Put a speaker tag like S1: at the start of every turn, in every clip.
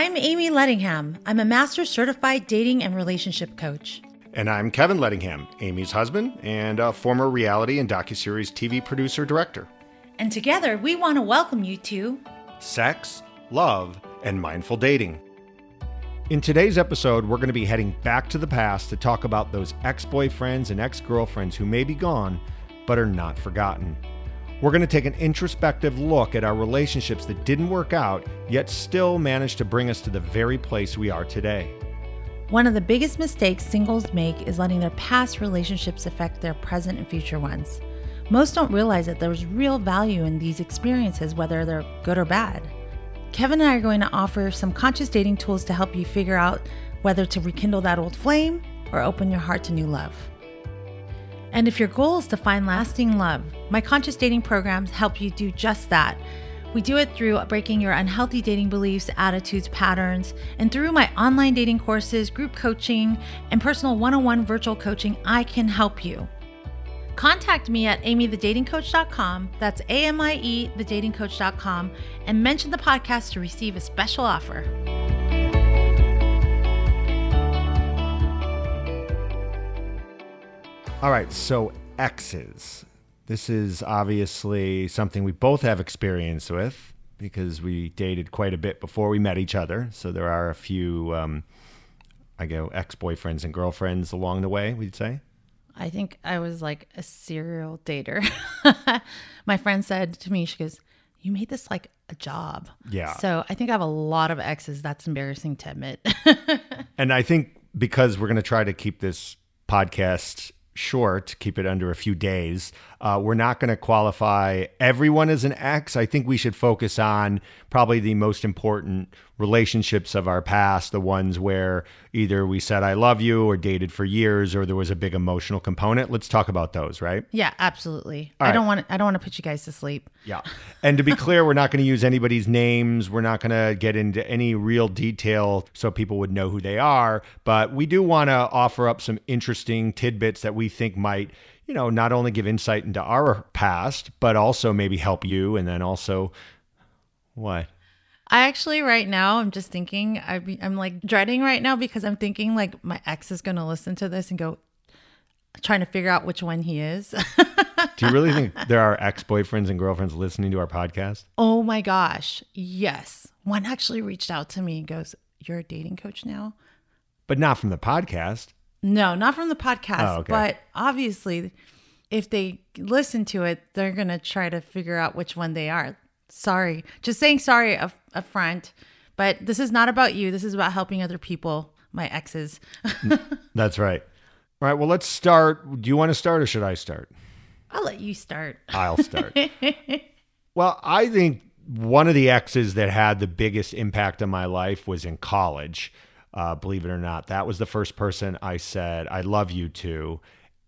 S1: I'm Amie Leadingham. I'm a master certified dating and relationship coach.
S2: And I'm Kevin Leadingham, Amie's husband and a former reality and docuseries TV producer director.
S1: And together, we want to welcome you to
S2: Sex, Love, and Mindful Dating. In today's episode, we're going to be heading back to the past to talk about those ex boyfriends and ex girlfriends who may be gone, but are not forgotten. We're going to take an introspective look at our relationships that didn't work out, yet still managed to bring us to the very place we are today.
S1: One of the biggest mistakes singles make is letting their past relationships affect their present and future ones. Most don't realize that there's real value in these experiences, whether they're good or bad. Kevin and I are going to offer some conscious dating tools to help you figure out whether to rekindle that old flame or open your heart to new love. And if your goal is to find lasting love, my conscious dating programs help you do just that. We do it through breaking your unhealthy dating beliefs, attitudes, patterns, and through my online dating courses, group coaching, and personal one on one virtual coaching, I can help you. Contact me at amiethedatingcoach.com, that's A M I E, thedatingcoach.com, and mention the podcast to receive a special offer.
S2: All right, so exes. This is obviously something we both have experience with because we dated quite a bit before we met each other. So there are a few, um, I go, ex boyfriends and girlfriends along the way, we'd say.
S1: I think I was like a serial dater. My friend said to me, she goes, You made this like a job.
S2: Yeah.
S1: So I think I have a lot of exes. That's embarrassing to admit.
S2: and I think because we're going to try to keep this podcast short, keep it under a few days. Uh, we're not going to qualify everyone as an ex. I think we should focus on probably the most important relationships of our past, the ones where either we said I love you or dated for years or there was a big emotional component. Let's talk about those, right?
S1: Yeah, absolutely. All I right. don't want I don't want to put you guys to sleep.
S2: Yeah. And to be clear, we're not going to use anybody's names. We're not going to get into any real detail so people would know who they are, but we do want to offer up some interesting tidbits that we think might you know, not only give insight into our past, but also maybe help you. And then also, what?
S1: I actually, right now, I'm just thinking, I am like dreading right now because I'm thinking like my ex is going to listen to this and go, trying to figure out which one he is.
S2: Do you really think there are ex boyfriends and girlfriends listening to our podcast?
S1: Oh my gosh. Yes. One actually reached out to me and goes, You're a dating coach now?
S2: But not from the podcast.
S1: No, not from the podcast. Oh, okay. But obviously, if they listen to it, they're going to try to figure out which one they are. Sorry. Just saying sorry up, up front. But this is not about you. This is about helping other people, my exes.
S2: That's right. All right. Well, let's start. Do you want to start or should I start?
S1: I'll let you start.
S2: I'll start. well, I think one of the exes that had the biggest impact on my life was in college uh, believe it or not. That was the first person I said, I love you to.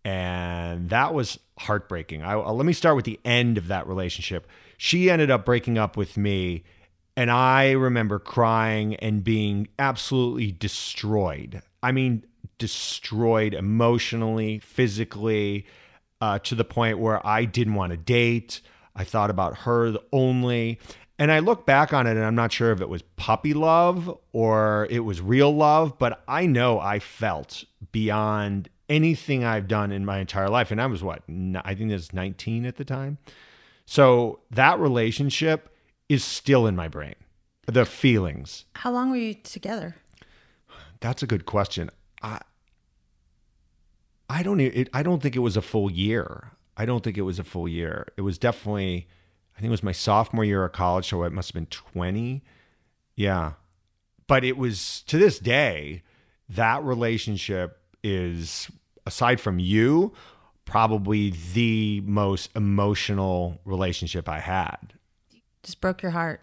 S2: And that was heartbreaking. I, let me start with the end of that relationship. She ended up breaking up with me. And I remember crying and being absolutely destroyed. I mean, destroyed emotionally, physically, uh, to the point where I didn't want to date. I thought about her only. And I look back on it and I'm not sure if it was puppy love or it was real love, but I know I felt beyond anything I've done in my entire life. And I was what? I think I was 19 at the time. So that relationship is still in my brain. The feelings.
S1: How long were you together?
S2: That's a good question. I I don't it, I don't think it was a full year. I don't think it was a full year. It was definitely I think it was my sophomore year of college, so it must have been 20. Yeah. But it was to this day, that relationship is, aside from you, probably the most emotional relationship I had.
S1: Just broke your heart.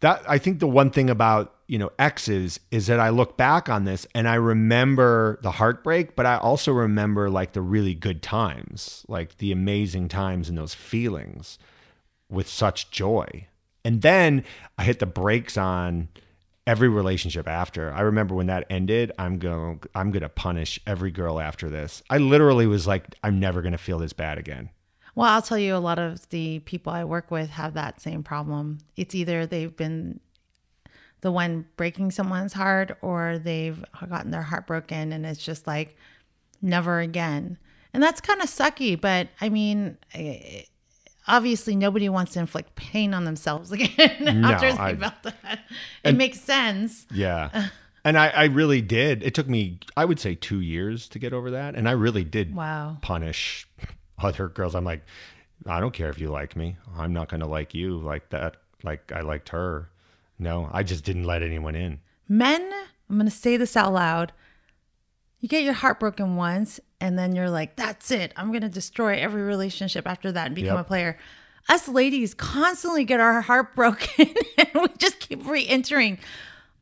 S2: That I think the one thing about, you know, exes is that I look back on this and I remember the heartbreak, but I also remember like the really good times, like the amazing times and those feelings with such joy. And then I hit the brakes on every relationship after. I remember when that ended, I'm going I'm going to punish every girl after this. I literally was like I'm never going to feel this bad again.
S1: Well, I'll tell you a lot of the people I work with have that same problem. It's either they've been the one breaking someone's heart or they've gotten their heart broken and it's just like never again. And that's kind of sucky, but I mean, eh, obviously nobody wants to inflict pain on themselves again
S2: No,
S1: after they
S2: I-
S1: felt that. It makes sense.
S2: Yeah. And I, I really did. It took me, I would say, two years to get over that. And I really did
S1: Wow.
S2: punish other girls. I'm like, I don't care if you like me. I'm not going to like you like that. Like I liked her. No, I just didn't let anyone in.
S1: Men, I'm going to say this out loud. You get your heart broken once, and then you're like, that's it. I'm going to destroy every relationship after that and become
S2: Yep.
S1: a player. Us ladies constantly get our heart broken and we just keep re entering.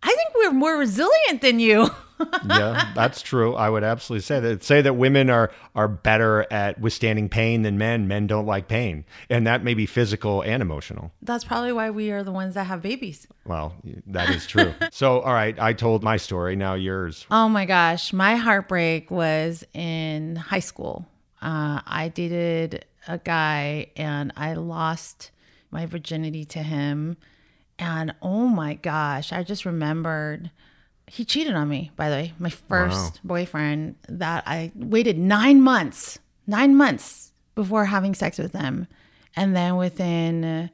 S1: I think we're more resilient than you.
S2: yeah, that's true. I would absolutely say that. Say that women are are better at withstanding pain than men. Men don't like pain, and that may be physical and emotional.
S1: That's probably why we are the ones that have babies.
S2: Well, that is true. so, all right, I told my story. Now yours.
S1: Oh my gosh, my heartbreak was in high school. Uh, I dated a guy and I lost my virginity to him. And oh my gosh, I just remembered he cheated on me, by the way, my first boyfriend that I waited nine months, nine months before having sex with him. And then within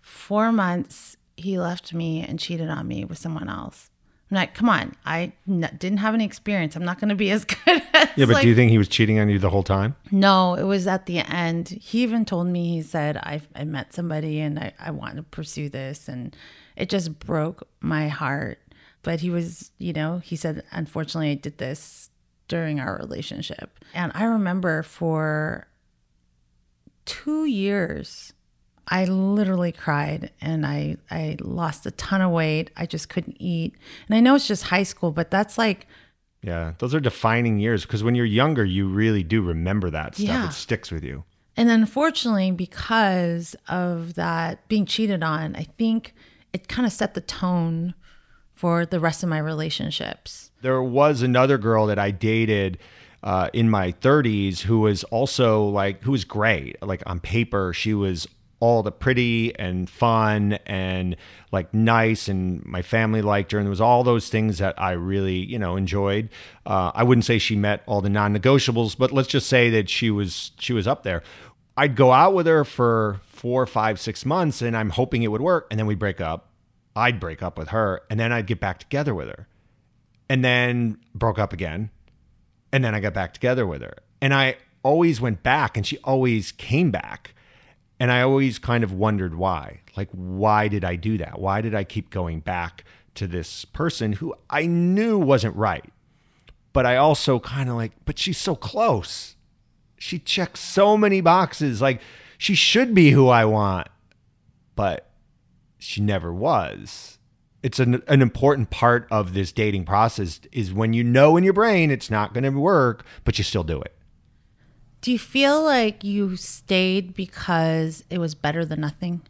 S1: four months, he left me and cheated on me with someone else. I'm like, come on, I n- didn't have any experience. I'm not going to be as good as.
S2: Yeah, but
S1: like,
S2: do you think he was cheating on you the whole time?
S1: no, it was at the end. He even told me, he said, I, I met somebody and I, I want to pursue this. And it just broke my heart. But he was, you know, he said, unfortunately, I did this during our relationship. And I remember for two years, I literally cried and I, I lost a ton of weight. I just couldn't eat. And I know it's just high school, but that's like,
S2: Yeah, those are defining years because when you're younger, you really do remember that stuff.
S1: Yeah.
S2: It sticks with you.
S1: And unfortunately, because of that being cheated on, I think it kind of set the tone for the rest of my relationships.
S2: There was another girl that I dated uh, in my 30s who was also like, who was great. Like on paper, she was all the pretty and fun and like nice, and my family liked her. And there was all those things that I really, you know, enjoyed. Uh, I wouldn't say she met all the non-negotiables, but let's just say that she was she was up there. I'd go out with her for four, five, six months, and I'm hoping it would work, and then we break up. I'd break up with her, and then I'd get back together with her and then broke up again. And then I got back together with her. And I always went back and she always came back. And I always kind of wondered why. Like, why did I do that? Why did I keep going back to this person who I knew wasn't right? But I also kind of like, but she's so close. She checks so many boxes. Like, she should be who I want. But she never was. It's an, an important part of this dating process is when you know in your brain it's not going to work, but you still do it.
S1: Do you feel like you stayed because it was better than nothing?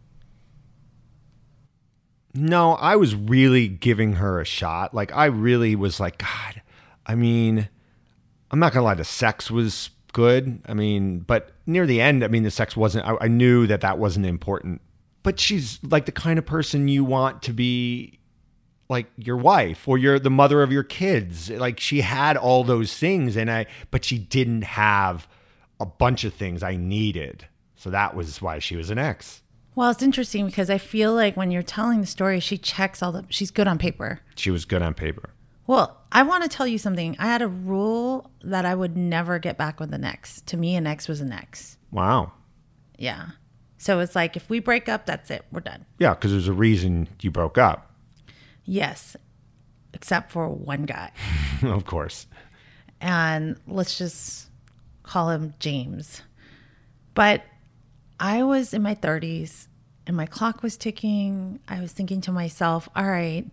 S2: No, I was really giving her a shot. Like I really was like, God, I mean, I'm not gonna lie, the sex was good. I mean, but near the end, I mean, the sex wasn't. I, I knew that that wasn't important. But she's like the kind of person you want to be like your wife or you're the mother of your kids. Like she had all those things, and I, but she didn't have a bunch of things I needed. So that was why she was an ex.
S1: Well, it's interesting because I feel like when you're telling the story, she checks all the, she's good on paper.
S2: She was good on paper.
S1: Well, I want to tell you something. I had a rule that I would never get back with an ex. To me, an ex was an ex.
S2: Wow.
S1: Yeah. So it's like if we break up, that's it. We're done.
S2: Yeah, because there's a reason you broke up.
S1: Yes. Except for one guy.
S2: of course.
S1: and let's just call him James. But I was in my 30s and my clock was ticking. I was thinking to myself, all right.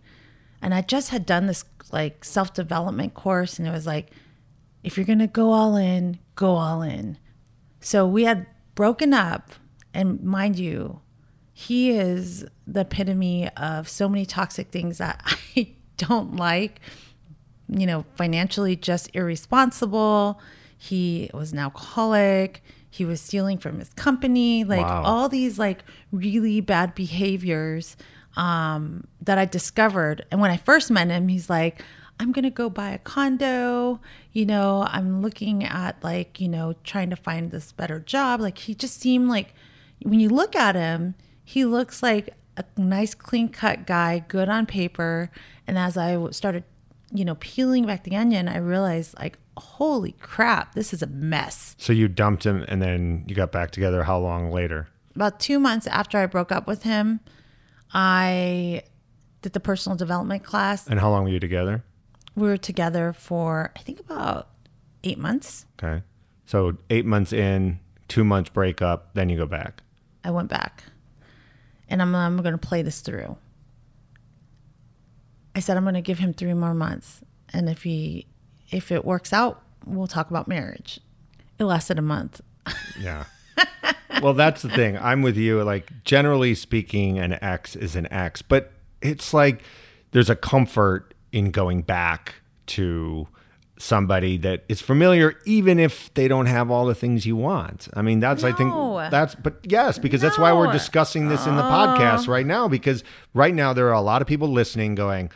S1: And I just had done this like self development course, and it was like, if you're going to go all in, go all in. So we had broken up. And mind you, he is the epitome of so many toxic things that I don't like you know, financially just irresponsible. He was an alcoholic. He was stealing from his company. Like
S2: Wow.
S1: all these like really bad behaviors. um, that I discovered. And when I first met him, he's like, I'm going to go buy a condo. You know, I'm looking at like, you know, trying to find this better job. Like, he just seemed like, when you look at him, he looks like a nice, clean cut guy, good on paper. And as I started, you know, peeling back the onion, I realized, like, holy crap, this is a mess.
S2: So you dumped him and then you got back together how long later?
S1: About two months after I broke up with him, I did the personal development class.
S2: And how long were you together?
S1: We were together for, I think, about eight months.
S2: Okay. So eight months in, two months breakup, then you go back.
S1: I went back and I'm, I'm going to play this through. I said, I'm going to give him three more months. And if he, if it works out, we'll talk about marriage. It lasted a month.
S2: Yeah. well, that's the thing. I'm with you. Like, generally speaking, an ex is an ex, but it's like there's a comfort in going back to somebody that is familiar, even if they don't have all the things you want. I mean, that's, I think, that's, but yes, because that's why we're discussing this in the uh. podcast right now, because right now there are a lot of people listening going,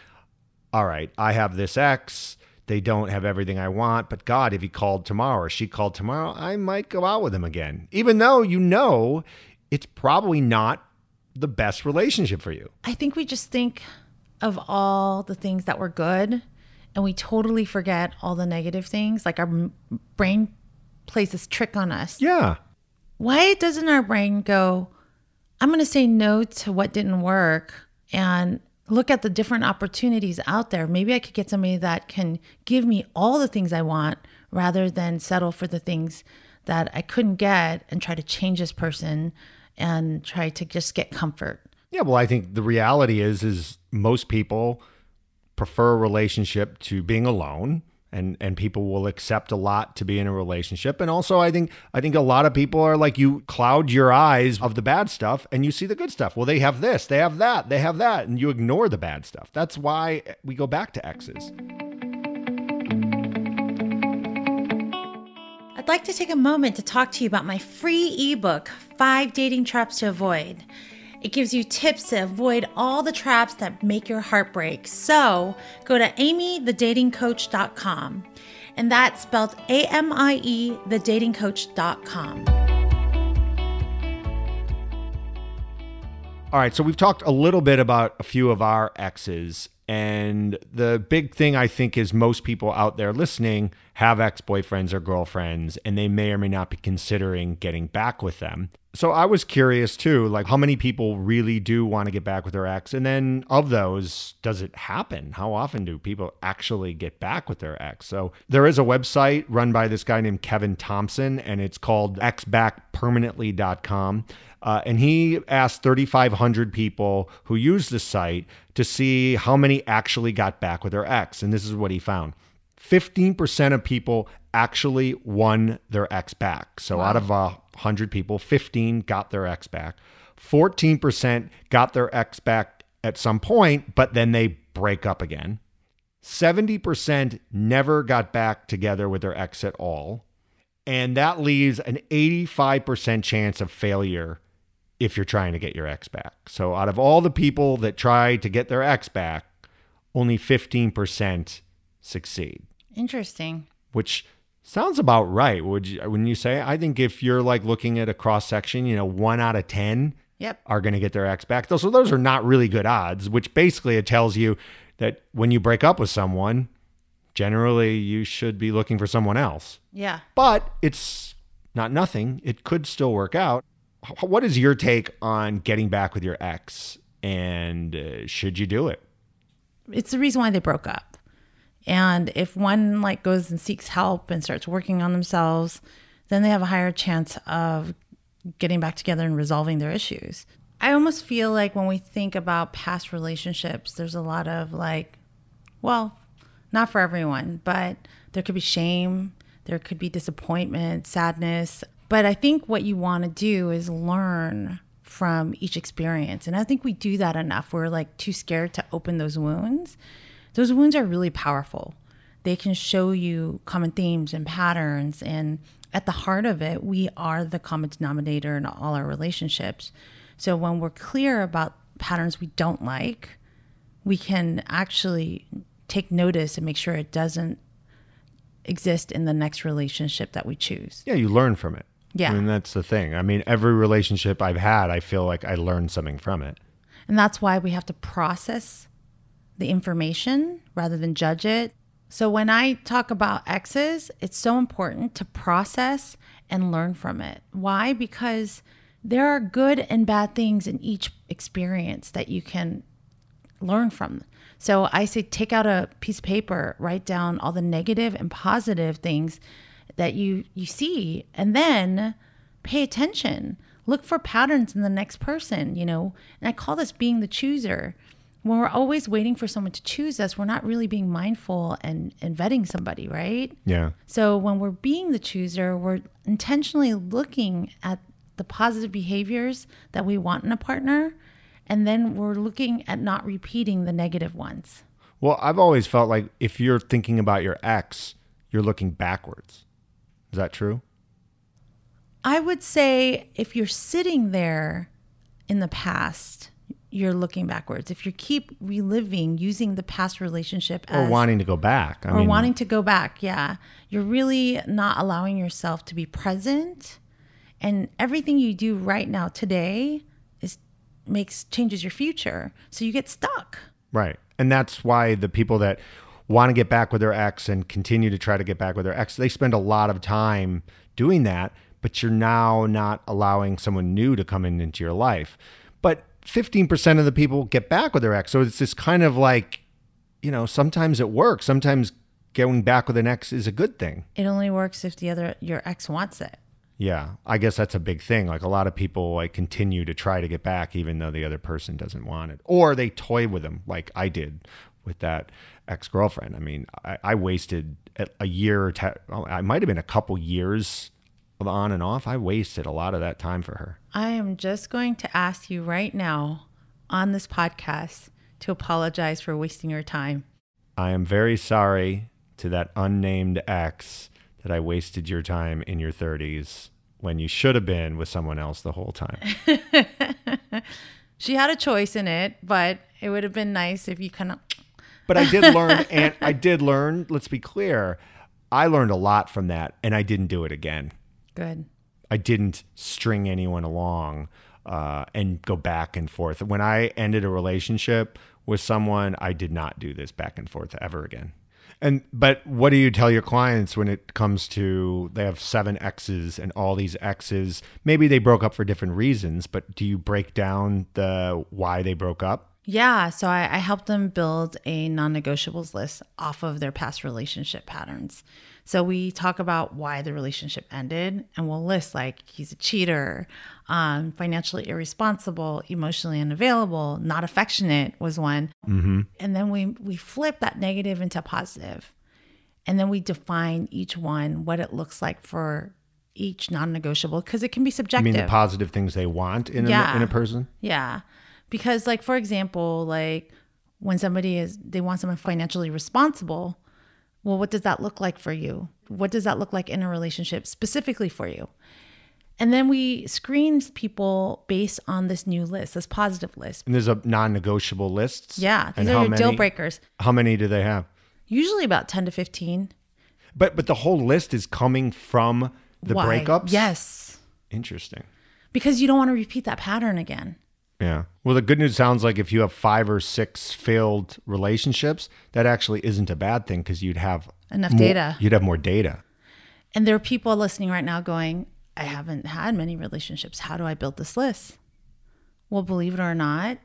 S2: all right, I have this ex. They don't have everything I want, but God, if he called tomorrow or she called tomorrow, I might go out with him again. Even though you know it's probably not the best relationship for you.
S1: I think we just think of all the things that were good and we totally forget all the negative things. Like our brain plays this trick on us.
S2: Yeah.
S1: Why doesn't our brain go, I'm going to say no to what didn't work and look at the different opportunities out there? Maybe I could get somebody that can give me all the things I want rather than settle for the things that I couldn't get and try to change this person and try to just get comfort.
S2: Yeah, well, I think the reality is is most people prefer a relationship to being alone and and people will accept a lot to be in a relationship and also I think I think a lot of people are like you cloud your eyes of the bad stuff and you see the good stuff. Well, they have this, they have that, they have that and you ignore the bad stuff. That's why we go back to exes.
S1: I'd like to take a moment to talk to you about my free ebook, Five Dating Traps to Avoid. It gives you tips to avoid all the traps that make your heart break. So go to amiethedatingcoach.com, and that's spelled A M I E, thedatingcoach.com.
S2: All right, so we've talked a little bit about a few of our exes, and the big thing I think is most people out there listening have ex boyfriends or girlfriends, and they may or may not be considering getting back with them. So I was curious too, like how many people really do want to get back with their ex, and then of those, does it happen? How often do people actually get back with their ex? So there is a website run by this guy named Kevin Thompson, and it's called exbackpermanently.com. Uh, and he asked 3,500 people who use the site to see how many actually got back with their ex. And this is what he found 15% of people actually won their ex back. So out of uh, 100 people, 15 got their ex back. 14% got their ex back at some point, but then they break up again. 70% never got back together with their ex at all. And that leaves an 85% chance of failure if you're trying to get your ex back. So out of all the people that try to get their ex back, only 15% succeed,
S1: Interesting.
S2: which sounds about right. Would you when you say I think if you're like looking at a cross section, you know, 1 out of 10
S1: Yep.
S2: are going to get their ex back. So those are not really good odds, which basically it tells you that when you break up with someone, generally you should be looking for someone else.
S1: Yeah.
S2: But it's not nothing. It could still work out. What is your take on getting back with your ex and uh, should you do it?
S1: it's the reason why they broke up. And if one like goes and seeks help and starts working on themselves, then they have a higher chance of getting back together and resolving their issues. I almost feel like when we think about past relationships, there's a lot of like, well, not for everyone, but there could be shame, there could be disappointment, sadness. But I think what you want to do is learn from each experience. And I think we do that enough. We're like too scared to open those wounds. Those wounds are really powerful. They can show you common themes and patterns. And at the heart of it, we are the common denominator in all our relationships. So when we're clear about patterns we don't like, we can actually take notice and make sure it doesn't exist in the next relationship that we choose.
S2: Yeah, you learn from it.
S1: Yeah.
S2: I mean, that's the thing. I mean, every relationship I've had, I feel like I learned something from it.
S1: And that's why we have to process the information rather than judge it. So when I talk about exes, it's so important to process and learn from it. Why? Because there are good and bad things in each experience that you can learn from. So I say take out a piece of paper, write down all the negative and positive things that you you see and then pay attention. Look for patterns in the next person, you know. And I call this being the chooser. When we're always waiting for someone to choose us, we're not really being mindful and, and vetting somebody, right?
S2: Yeah.
S1: So when we're being the chooser, we're intentionally looking at the positive behaviors that we want in a partner, and then we're looking at not repeating the negative ones.
S2: Well, I've always felt like if you're thinking about your ex, you're looking backwards. Is that true?
S1: I would say if you're sitting there in the past, you're looking backwards. If you keep reliving using the past relationship
S2: Or wanting to go back. I
S1: or
S2: mean,
S1: wanting to go back, yeah, you're really not allowing yourself to be present, and everything you do right now today is makes changes your future. So you get stuck.
S2: Right. And that's why the people that want to get back with their ex and continue to try to get back with their ex, they spend a lot of time doing that, but you're now not allowing someone new to come in into your life. But 15% of the people get back with their ex. So it's this kind of like, you know, sometimes it works. Sometimes going back with an ex is a good thing.
S1: It only works if the other your ex wants it.
S2: Yeah, I guess that's a big thing. Like a lot of people like continue to try to get back even though the other person doesn't want it, or they toy with them, like I did with that ex girlfriend. I mean, I, I wasted a- a year, or te- I might have been a couple years on and off. I wasted a lot of that time for her.
S1: I am just going to ask you right now on this podcast to apologize for wasting your time.
S2: I am very sorry to that unnamed ex that I wasted your time in your 30s when you should have been with someone else the whole time.
S1: She had a choice in it, but it would have been nice if you kind of
S2: But I did learn, and I did learn, let's be clear, I learned a lot from that, and I didn't do it again.
S1: Good.
S2: I didn't string anyone along uh, and go back and forth. When I ended a relationship with someone, I did not do this back and forth ever again. And but what do you tell your clients when it comes to they have seven exes and all these exes? Maybe they broke up for different reasons, but do you break down the why they broke up?
S1: Yeah, so I, I helped them build a non negotiables list off of their past relationship patterns. So we talk about why the relationship ended, and we'll list like he's a cheater, um, financially irresponsible, emotionally unavailable, not affectionate was one.
S2: Mm-hmm.
S1: And then we we flip that negative into positive, and then we define each one what it looks like for each non-negotiable because it can be subjective.
S2: I mean, the positive things they want in,
S1: Yeah.
S2: a, in a person.
S1: Yeah. Because like for example, like when somebody is they want someone financially responsible, well what does that look like for you? What does that look like in a relationship specifically for you? And then we screen people based on this new list, this positive list.
S2: And there's a non-negotiable list.
S1: Yeah,
S2: And
S1: these are
S2: how
S1: your deal breakers.
S2: How many do they have?
S1: Usually about 10 to 15.
S2: But but the whole list is coming from the
S1: Why?
S2: breakups.
S1: Yes.
S2: Interesting.
S1: Because you don't want to repeat that pattern again.
S2: Yeah. Well, the good news sounds like if you have five or six failed relationships, that actually isn't a bad thing because you'd have
S1: Enough
S2: more-
S1: data.
S2: You'd have more data.
S1: And there are people listening right now going, I haven't had many relationships. How do I build this list? Well, believe it or not,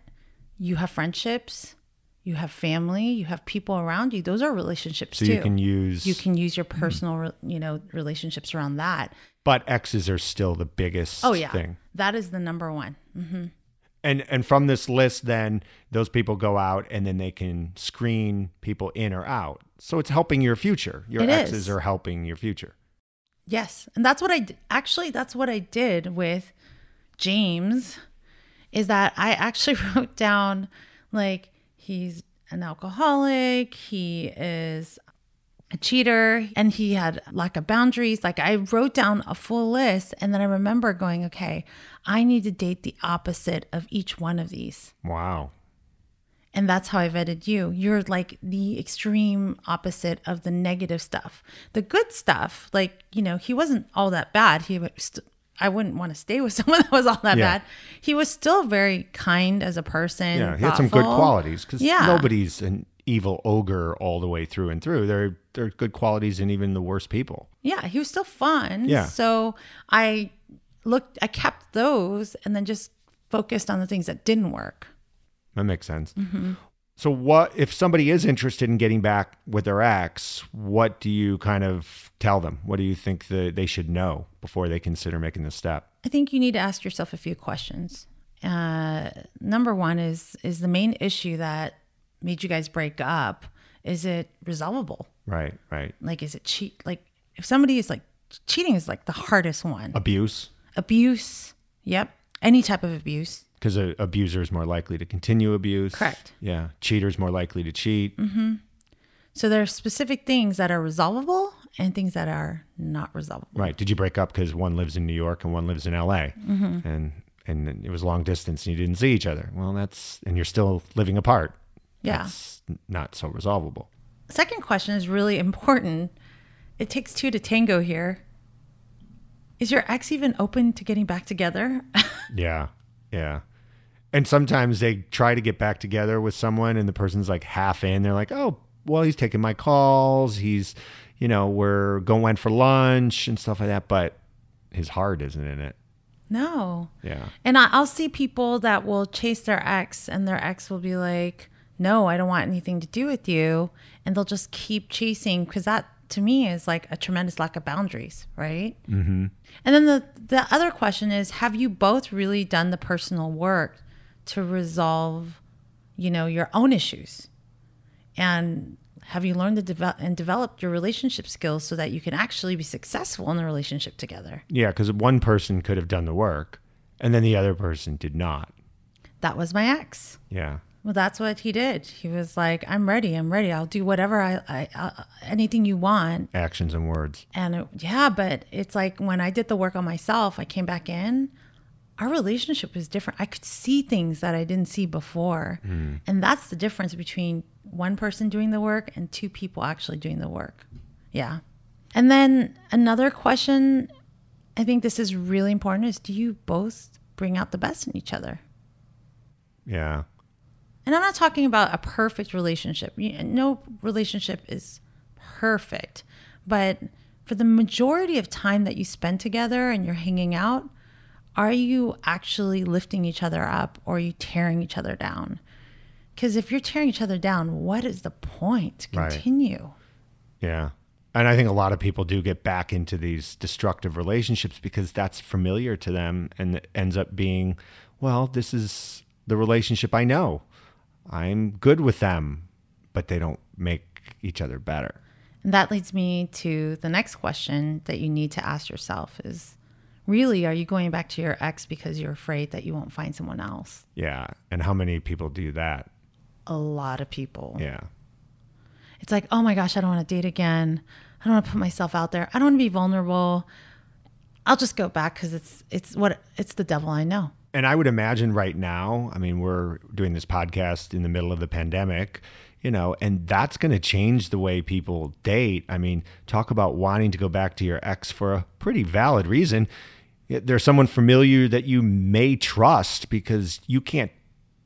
S1: you have friendships, you have family, you have people around you. Those are relationships
S2: So
S1: too.
S2: you can use.
S1: you can use your hmm. personal, re- you know, relationships around that.
S2: But exes are still the biggest
S1: Oh yeah,
S2: thing.
S1: that is the number one. Mm-hmm.
S2: And and from this list, then those people go out and then they can screen people in or out. So it's helping your future. Your
S1: It
S2: exes
S1: is.
S2: are helping your future.
S1: Yes, and that's what I d- actually that's what I did with James is that I actually wrote down like he's an alcoholic, he is a cheater and he had lack of boundaries. Like I wrote down a full list and then I remember going, okay, I need to date the opposite of each one of these.
S2: Wow.
S1: And that's how I vetted you. You're like the extreme opposite of the negative stuff. The good stuff, like, you know, he wasn't all that bad. He was st- I wouldn't want to stay with someone that was all that
S2: Yeah.
S1: bad. He was still very kind as a person.
S2: Yeah, he had some good qualities because
S1: Yeah.
S2: nobody's an evil ogre all the way through and through. There, there are good qualities in even the worst people.
S1: Yeah, he was still fun.
S2: Yeah.
S1: So I looked, I kept those and then just focused on the things that didn't work.
S2: That makes sense.
S1: Mm-hmm.
S2: So, what if somebody is interested in getting back with their ex? What do you kind of tell them? What do you think that they should know before they consider making the step?
S1: I think you need to ask yourself a few questions. Uh, number one is is the main issue that made you guys break up. Is it resolvable?
S2: Right, right.
S1: Like, is it cheat? Like, if somebody is like cheating is like the hardest one.
S2: Abuse,
S1: Abuse. Yep. Any type of abuse.
S2: because an abuser is more likely to continue abuse.
S1: Correct.
S2: Yeah, cheater's more likely to cheat.
S1: So there are specific things that are resolvable and things that are not resolvable.
S2: Right. Did you break up because one lives in New York and one lives in L.A.
S1: Mm-hmm.
S2: and and it was long distance and you didn't see each other? Well, that's and you're still living apart.
S1: Yeah.
S2: That's not so resolvable.
S1: Second question is really important. It takes two to tango here. Is your ex even open to getting back together?
S2: Yeah. Yeah. And sometimes they try to get back together with someone and the person's like half in. They're like, oh, well, he's taking my calls. He's, you know, we're going for lunch and stuff like that. But his heart isn't in it.
S1: no.
S2: Yeah.
S1: And I'll see people that will chase their ex, and their ex will be like, No, I don't want anything to do with you. And they'll just keep chasing because that to me is like a tremendous lack of boundaries, right? Mm-hmm. And then the, the other question is Have you both really done the personal work to resolve, you know, your own issues? And have you learned to develop and developed your relationship skills so that you can actually be successful in the relationship together?
S2: Yeah. Because one person could have done the work and then the other person did not.
S1: That was my ex.
S2: Yeah.
S1: Well, that's what he did. He was like, "I'm ready. I'm ready. I'll do whatever I, I, I anything you want."
S2: Actions and words.
S1: And it, yeah, but it's like when I did the work on myself, I came back in. Our relationship was different. I could see things that I didn't see before, hmm. and that's the difference between one person doing the work and two people actually doing the work. Yeah. And then another question, I think this is really important: is do you both bring out the best in each other?
S2: Yeah.
S1: And I'm not talking about a perfect relationship. No relationship is perfect. But for the majority of time that you spend together and you're hanging out, are you actually lifting each other up or are you tearing each other down? Because if you're tearing each other down, what is the point to
S2: Right.
S1: continue?
S2: Yeah. And I think a lot of people do get back into these destructive relationships because that's familiar to them and it ends up being, well, this is the relationship I know. I'm good with them, but they don't make each other better.
S1: And that leads me to the next question that you need to ask yourself is really, are you going back to your ex because you're afraid that you won't find someone else?
S2: Yeah. And how many people do that?
S1: A lot of people.
S2: Yeah.
S1: It's like, oh my gosh, I don't want to date again. I don't want to put myself out there. I don't want to be vulnerable. I'll just go back because it's it's what it's the devil I know.
S2: And I would imagine right now, I mean, we're doing this podcast in the middle of the pandemic, you know, and that's going to change the way people date. I mean, talk about wanting to go back to your ex for a pretty valid reason. There's someone familiar that you may trust because you can't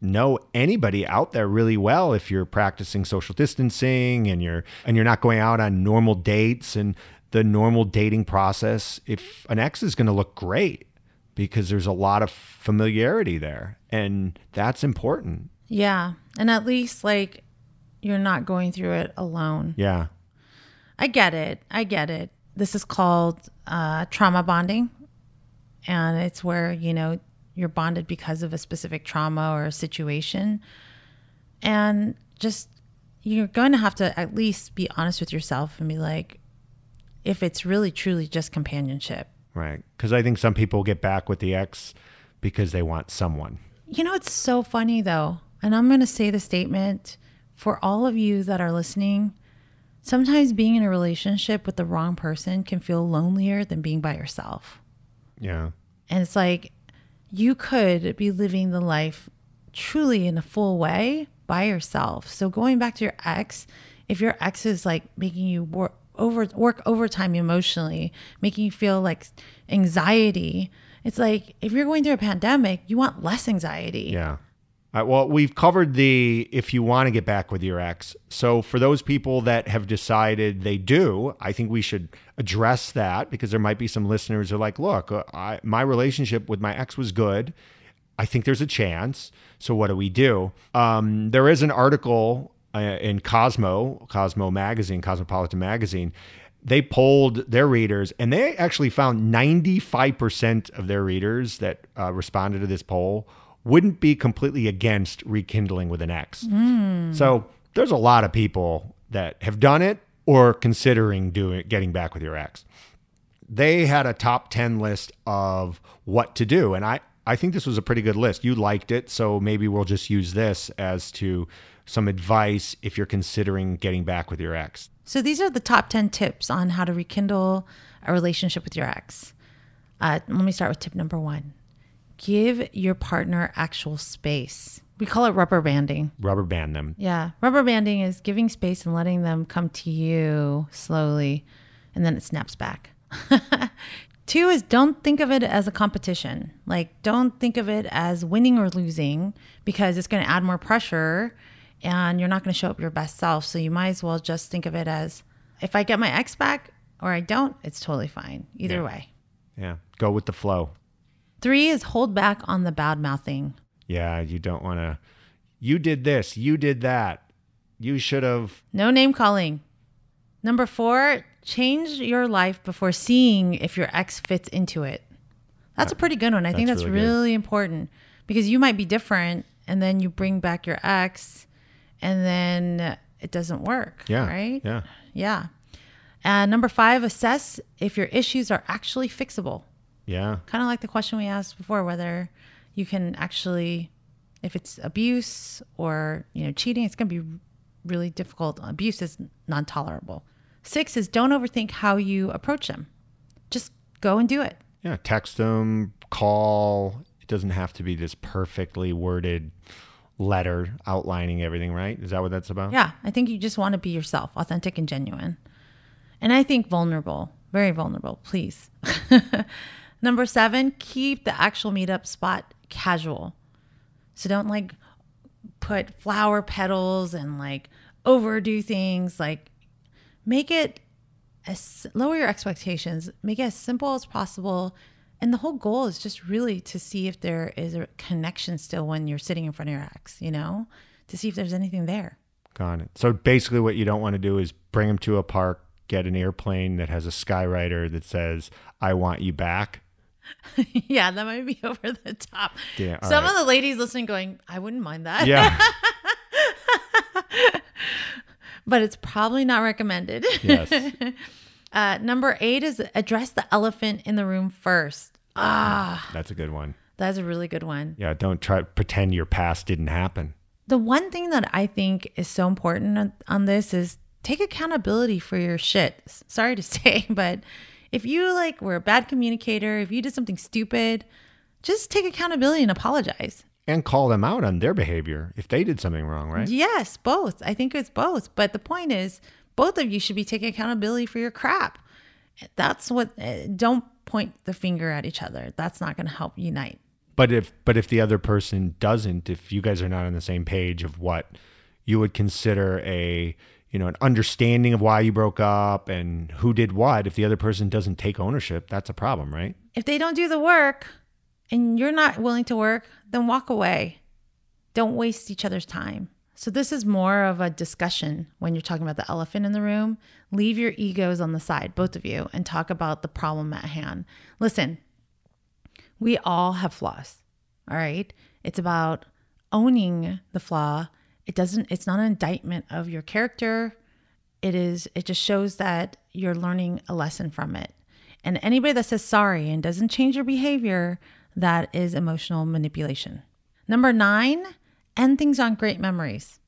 S2: know anybody out there really well if you're practicing social distancing and you're and you're not going out on normal dates and the normal dating process if an ex is going to look great because there's a lot of familiarity there and that's important
S1: Yeah. And at least like you're not going through it alone.
S2: yeah
S1: I get it. I get it. This is called uh, trauma bonding. And it's where, you know, you're bonded because of a specific trauma or a situation. And just, you're going to have to at least be honest with yourself and be like, if it's really truly just companionship.
S2: Right because i think some people get back with the ex because they want someone
S1: You know, it's so funny though. And I'm going to say the statement for all of you that are listening Sometimes being in a relationship with the wrong person can feel lonelier than being by yourself.
S2: Yeah.
S1: And it's like you could be living the life truly in a full way by yourself. So going back to your ex, if your ex is like making you work over work overtime emotionally, making you feel like anxiety, it's like if you're going through a pandemic, you want less anxiety.
S2: Yeah. Uh, well, we've covered the if you want to get back with your ex. So, for those people that have decided they do, I think we should address that because there might be some listeners who are like, look, uh, I, my relationship with my ex was good. I think there's a chance. So, what do we do? Um, there is an article in Cosmo, Cosmo Magazine, Cosmopolitan Magazine. They polled their readers and they actually found 95% of their readers that uh, responded to this poll wouldn't be completely against rekindling with an ex. Mm. So there's a lot of people that have done it or considering doing getting back with your ex. They had a top 10 list of what to do and I I think this was a pretty good list. You liked it, so maybe we'll just use this as to some advice if you're considering getting back with your ex.
S1: So these are the top 10 tips on how to rekindle a relationship with your ex. Uh, let me start with tip number one give your partner actual space. We call it rubber banding.
S2: Rubber band them.
S1: Yeah. Rubber banding is giving space and letting them come to you slowly, and then it snaps back. Two is don't think of it as a competition. Like, don't think of it as winning or losing because it's going to add more pressure and you're not going to show up your best self. So, you might as well just think of it as if I get my ex back or I don't, it's totally fine. Either
S2: yeah.
S1: way.
S2: Yeah. Go with the flow.
S1: Three is hold back on the bad mouthing.
S2: Yeah, you don't want to. You did this. You did that. You should have.
S1: No name calling. Number four, change your life before seeing if your ex fits into it. That's a pretty good one. I think that's really, really important because you might be different and then you bring back your ex and then it doesn't work.
S2: Yeah.
S1: Right?
S2: Yeah.
S1: Yeah. And number five, assess if your issues are actually fixable.
S2: Yeah.
S1: Kind of like the question we asked before whether you can actually if it's abuse or, you know, cheating, it's going to be really difficult. Abuse is non-tolerable. 6 is don't overthink how you approach them. Just go and do it.
S2: Yeah, text them, call. It doesn't have to be this perfectly worded letter outlining everything, right? Is that what that's about?
S1: Yeah, I think you just want to be yourself, authentic and genuine. And I think vulnerable, very vulnerable, please. Number seven, keep the actual meetup spot casual. So don't like put flower petals and like overdo things. Like make it as lower your expectations, make it as simple as possible. And the whole goal is just really to see if there is a connection still when you're sitting in front of your ex, you know, to see if there's anything there.
S2: Got it. So basically, what you don't want to do is bring them to a park, get an airplane that has a skywriter that says, I want you back
S1: yeah, that might be over the top.
S2: Yeah,
S1: Some
S2: right.
S1: of the ladies listening going, I wouldn't mind that.
S2: Yeah.
S1: but it's probably not recommended.
S2: Yes.
S1: Uh, number eight is address the elephant in the room first. Ah,
S2: That's a good one.
S1: that's a really good one.
S2: Yeah, don't try pretend your past didn't happen.
S1: The one thing that I think is so important on, this is take accountability for your shit. Sorry to say, but if you like were a bad communicator, if you did something stupid, just take accountability and apologize.
S2: And call them out on their behavior if they did something wrong, right?
S1: Yes, both. I think it's both. But the point is, both of you should be taking accountability for your crap. That's what, eh, don't point the finger at each other. That's not going to help unite.
S2: But if but if the other person doesn't, if you guys are not on the same page of what you would consider a you know, an understanding of why you broke up and who did what, if the other person doesn't take ownership, that's a problem, right?
S1: If they don't do the work and you're not willing to work, then walk away. Don't waste each other's time. So, this is more of a discussion when you're talking about the elephant in the room. Leave your egos on the side, both of you, and talk about the problem at hand. Listen, we all have flaws, all right? It's about owning the flaw it doesn't it's not an indictment of your character it is it just shows that you're learning a lesson from it and anybody that says sorry and doesn't change your behavior that is emotional manipulation number nine end things on great memories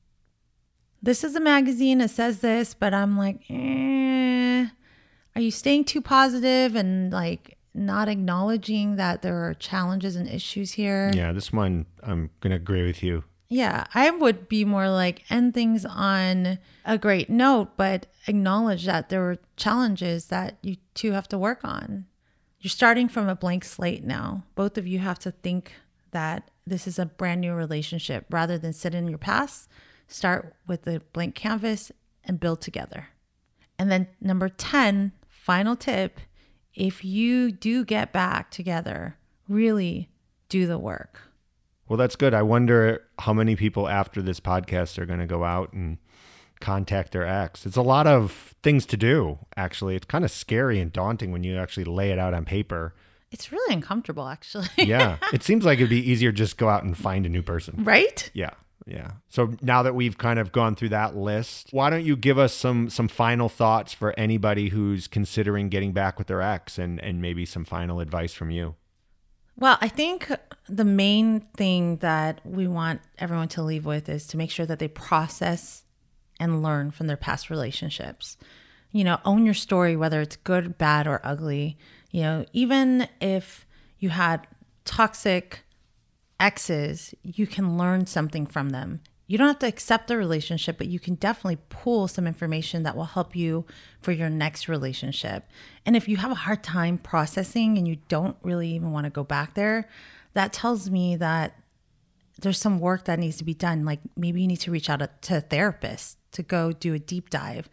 S1: this is a magazine, that says this, but I'm like, eh, are you staying too positive and like not acknowledging that there are challenges and issues here?
S2: Yeah, this one, I'm going to agree with you.
S1: Yeah, I would be more like end things on a great note, but acknowledge that there were challenges that you two have to work on. You're starting from a blank slate now. Both of you have to think that this is a brand new relationship rather than sit in your past. Start with a blank canvas and build together. And then, number 10, final tip if you do get back together, really do the work.
S2: Well, that's good. I wonder how many people after this podcast are going to go out and contact their ex. It's a lot of things to do, actually. It's kind of scary and daunting when you actually lay it out on paper.
S1: It's really uncomfortable, actually.
S2: yeah. It seems like it'd be easier just go out and find a new person.
S1: Right?
S2: Yeah. Yeah. So now that we've kind of gone through that list, why don't you give us some some final thoughts for anybody who's considering getting back with their ex and and maybe some final advice from you?
S1: Well, I think the main thing that we want everyone to leave with is to make sure that they process and learn from their past relationships. You know, own your story, whether it's good, bad, or ugly. You know, even if you had toxic exes, you can learn something from them. You don't have to accept the relationship, but you can definitely pull some information that will help you for your next relationship. And if you have a hard time processing and you don't really even want to go back there, that tells me that there's some work that needs to be done. Like maybe you need to reach out to a therapist to go do a deep dive.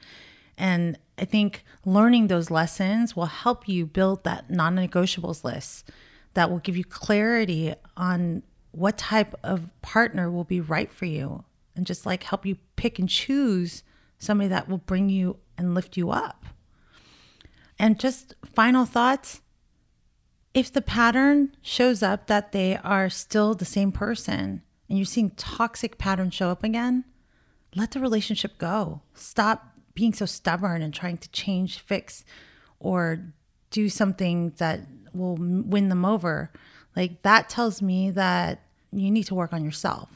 S1: And I think learning those lessons will help you build that non negotiables list that will give you clarity on what type of partner will be right for you and just like help you pick and choose somebody that will bring you and lift you up. And just final thoughts if the pattern shows up that they are still the same person and you're seeing toxic patterns show up again, let the relationship go. Stop being so stubborn and trying to change, fix, or do something that will win them over. Like that tells me that you need to work on yourself.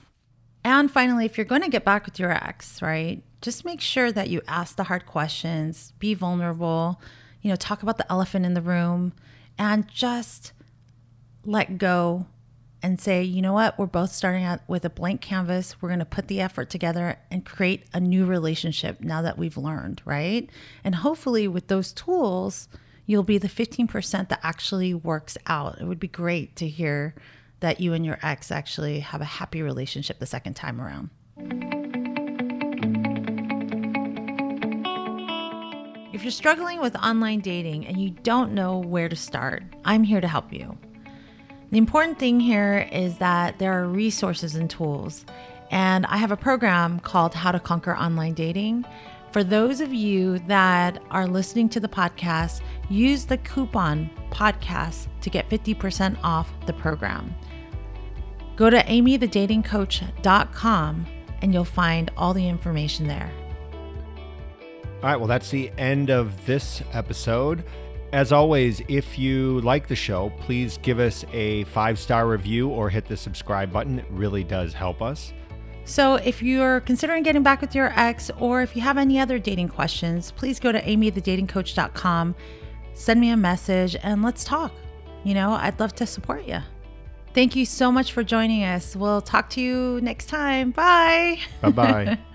S1: And finally, if you're going to get back with your ex, right, just make sure that you ask the hard questions, be vulnerable, you know, talk about the elephant in the room, and just let go and say, you know what, we're both starting out with a blank canvas. We're going to put the effort together and create a new relationship now that we've learned, right? And hopefully, with those tools, you'll be the 15% that actually works out. It would be great to hear that you and your ex actually have a happy relationship the second time around. If you're struggling with online dating and you don't know where to start, I'm here to help you. The important thing here is that there are resources and tools, and I have a program called How to Conquer Online Dating. For those of you that are listening to the podcast, use the coupon podcast to get 50% off the program. Go to amiethedatingcoach.com and you'll find all the information there.
S2: All right, well, that's the end of this episode. As always, if you like the show, please give us a five star review or hit the subscribe button. It really does help us.
S1: So, if you're considering getting back with your ex or if you have any other dating questions, please go to amiethedatingcoach.com, send me a message, and let's talk. You know, I'd love to support you. Thank you so much for joining us. We'll talk to you next time. Bye.
S2: Bye bye.